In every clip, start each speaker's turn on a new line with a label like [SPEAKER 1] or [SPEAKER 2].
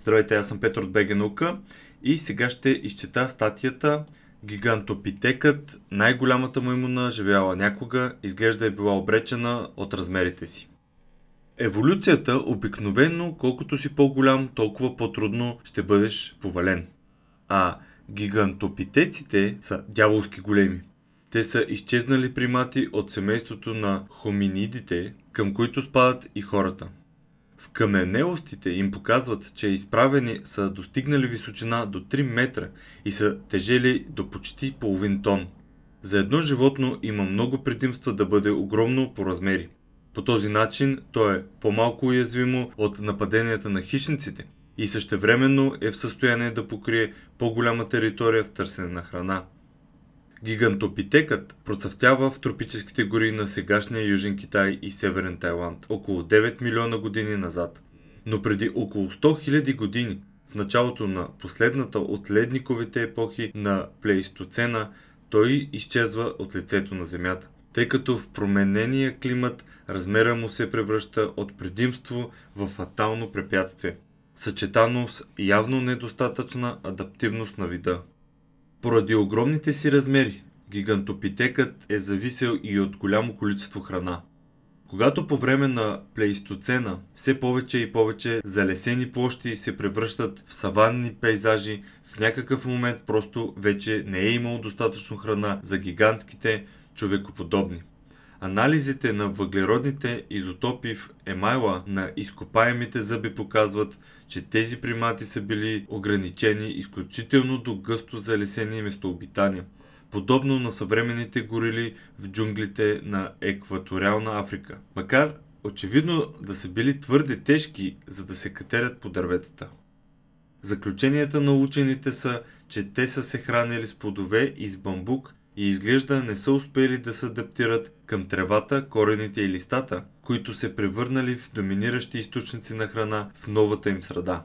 [SPEAKER 1] Здравейте, аз съм Петър от БГ и сега ще изчета статията Гигантопитекът, най-голямата му имуна, живяла някога, изглежда е била обречена от размерите си. Еволюцията обикновено, колкото си по-голям, толкова по-трудно ще бъдеш повален. А гигантопитеците са дяволски големи. Те са изчезнали примати от семейството на хоминидите, към които спадат и хората. В каменелостите им показват, че изправени са достигнали височина до 3 метра и са тежели до почти половин тон. За едно животно има много предимства да бъде огромно по размери. По този начин то е по-малко уязвимо от нападенията на хищниците и същевременно е в състояние да покрие по-голяма територия в търсене на храна. Гигантопитекът процъфтява в тропическите гори на сегашния Южен Китай и Северен Тайланд около 9 милиона години назад. Но преди около 100 000 години, в началото на последната от ледниковите епохи на Плейстоцена, той изчезва от лицето на Земята, тъй като в променения климат размера му се превръща от предимство в фатално препятствие, съчетано с явно недостатъчна адаптивност на вида. Поради огромните си размери, гигантопитекът е зависел и от голямо количество храна. Когато по време на плейстоцена все повече и повече залесени площи се превръщат в саванни пейзажи, в някакъв момент просто вече не е имало достатъчно храна за гигантските човекоподобни. Анализите на въглеродните изотопи в емайла на изкопаемите зъби показват, че тези примати са били ограничени изключително до гъсто залесени местообитания, подобно на съвременните горили в джунглите на екваториална Африка. Макар очевидно да са били твърде тежки, за да се катерят по дърветата. Заключенията на учените са, че те са се хранили с плодове и с бамбук и изглежда не са успели да се адаптират към тревата, корените и листата, които се превърнали в доминиращи източници на храна в новата им среда.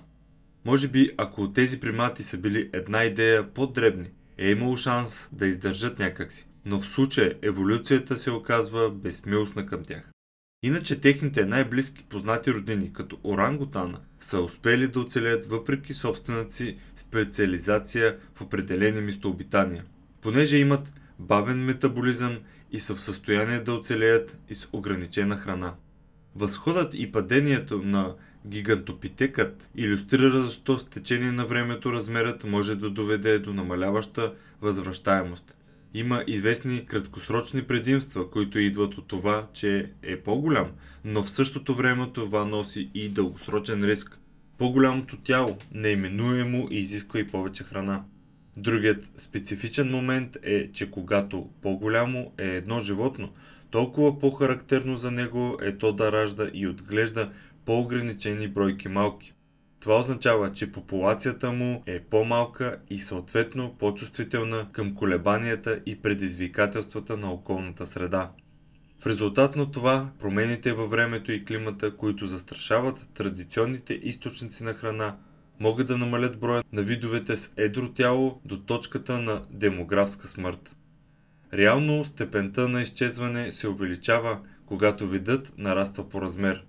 [SPEAKER 1] Може би, ако тези примати са били една идея по-дребни, е имало шанс да издържат някакси, но в случая еволюцията се оказва безмилостна към тях. Иначе техните най-близки познати роднини, като орангутана, са успели да оцелят въпреки собствената си специализация в определени местообитания – понеже имат бавен метаболизъм и са в състояние да оцелеят и с ограничена храна. Възходът и падението на гигантопитекът иллюстрира защо с течение на времето размерът може да доведе до намаляваща възвръщаемост. Има известни краткосрочни предимства, които идват от това, че е по-голям, но в същото време това носи и дългосрочен риск. По-голямото тяло неименуемо изисква и повече храна. Другият специфичен момент е, че когато по-голямо е едно животно, толкова по-характерно за него е то да ражда и отглежда по-ограничени бройки малки. Това означава, че популацията му е по-малка и съответно по-чувствителна към колебанията и предизвикателствата на околната среда. В резултат на това, промените във времето и климата, които застрашават традиционните източници на храна, могат да намалят броя на видовете с едро тяло до точката на демографска смърт. Реално степента на изчезване се увеличава, когато видът нараства по размер.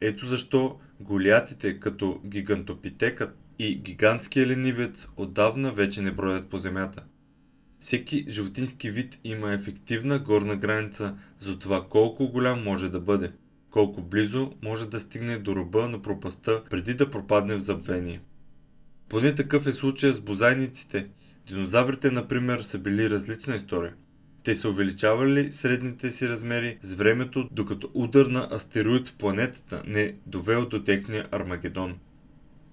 [SPEAKER 1] Ето защо голиатите като гигантопитекът и гигантския ленивец отдавна вече не броят по земята. Всеки животински вид има ефективна горна граница за това колко голям може да бъде, колко близо може да стигне до ръба на пропаста преди да пропадне в забвение. Поне такъв е случая с бозайниците. Динозаврите, например, са били различна история. Те са увеличавали средните си размери с времето, докато удар на астероид в планетата не довел до техния Армагедон.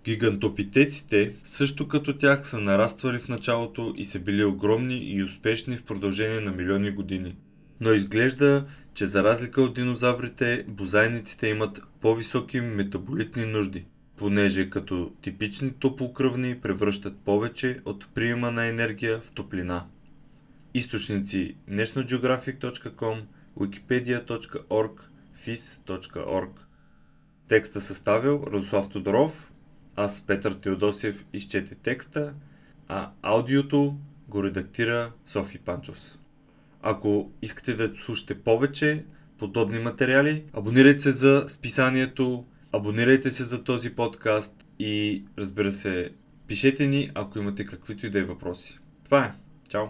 [SPEAKER 1] Гигантопитеците, също като тях, са нараствали в началото и са били огромни и успешни в продължение на милиони години. Но изглежда, че за разлика от динозаврите, бозайниците имат по-високи метаболитни нужди – понеже като типични топлокръвни превръщат повече от приема на енергия в топлина. Източници nationalgeographic.com, wikipedia.org, fis.org Текста съставил Радослав Тодоров, аз Петър Теодосиев изчете текста, а аудиото го редактира Софи Панчос. Ако искате да слушате повече подобни материали, абонирайте се за списанието Абонирайте се за този подкаст И разбира се, пишете ни, ако имате каквито и да е въпроси. Това е. Чао!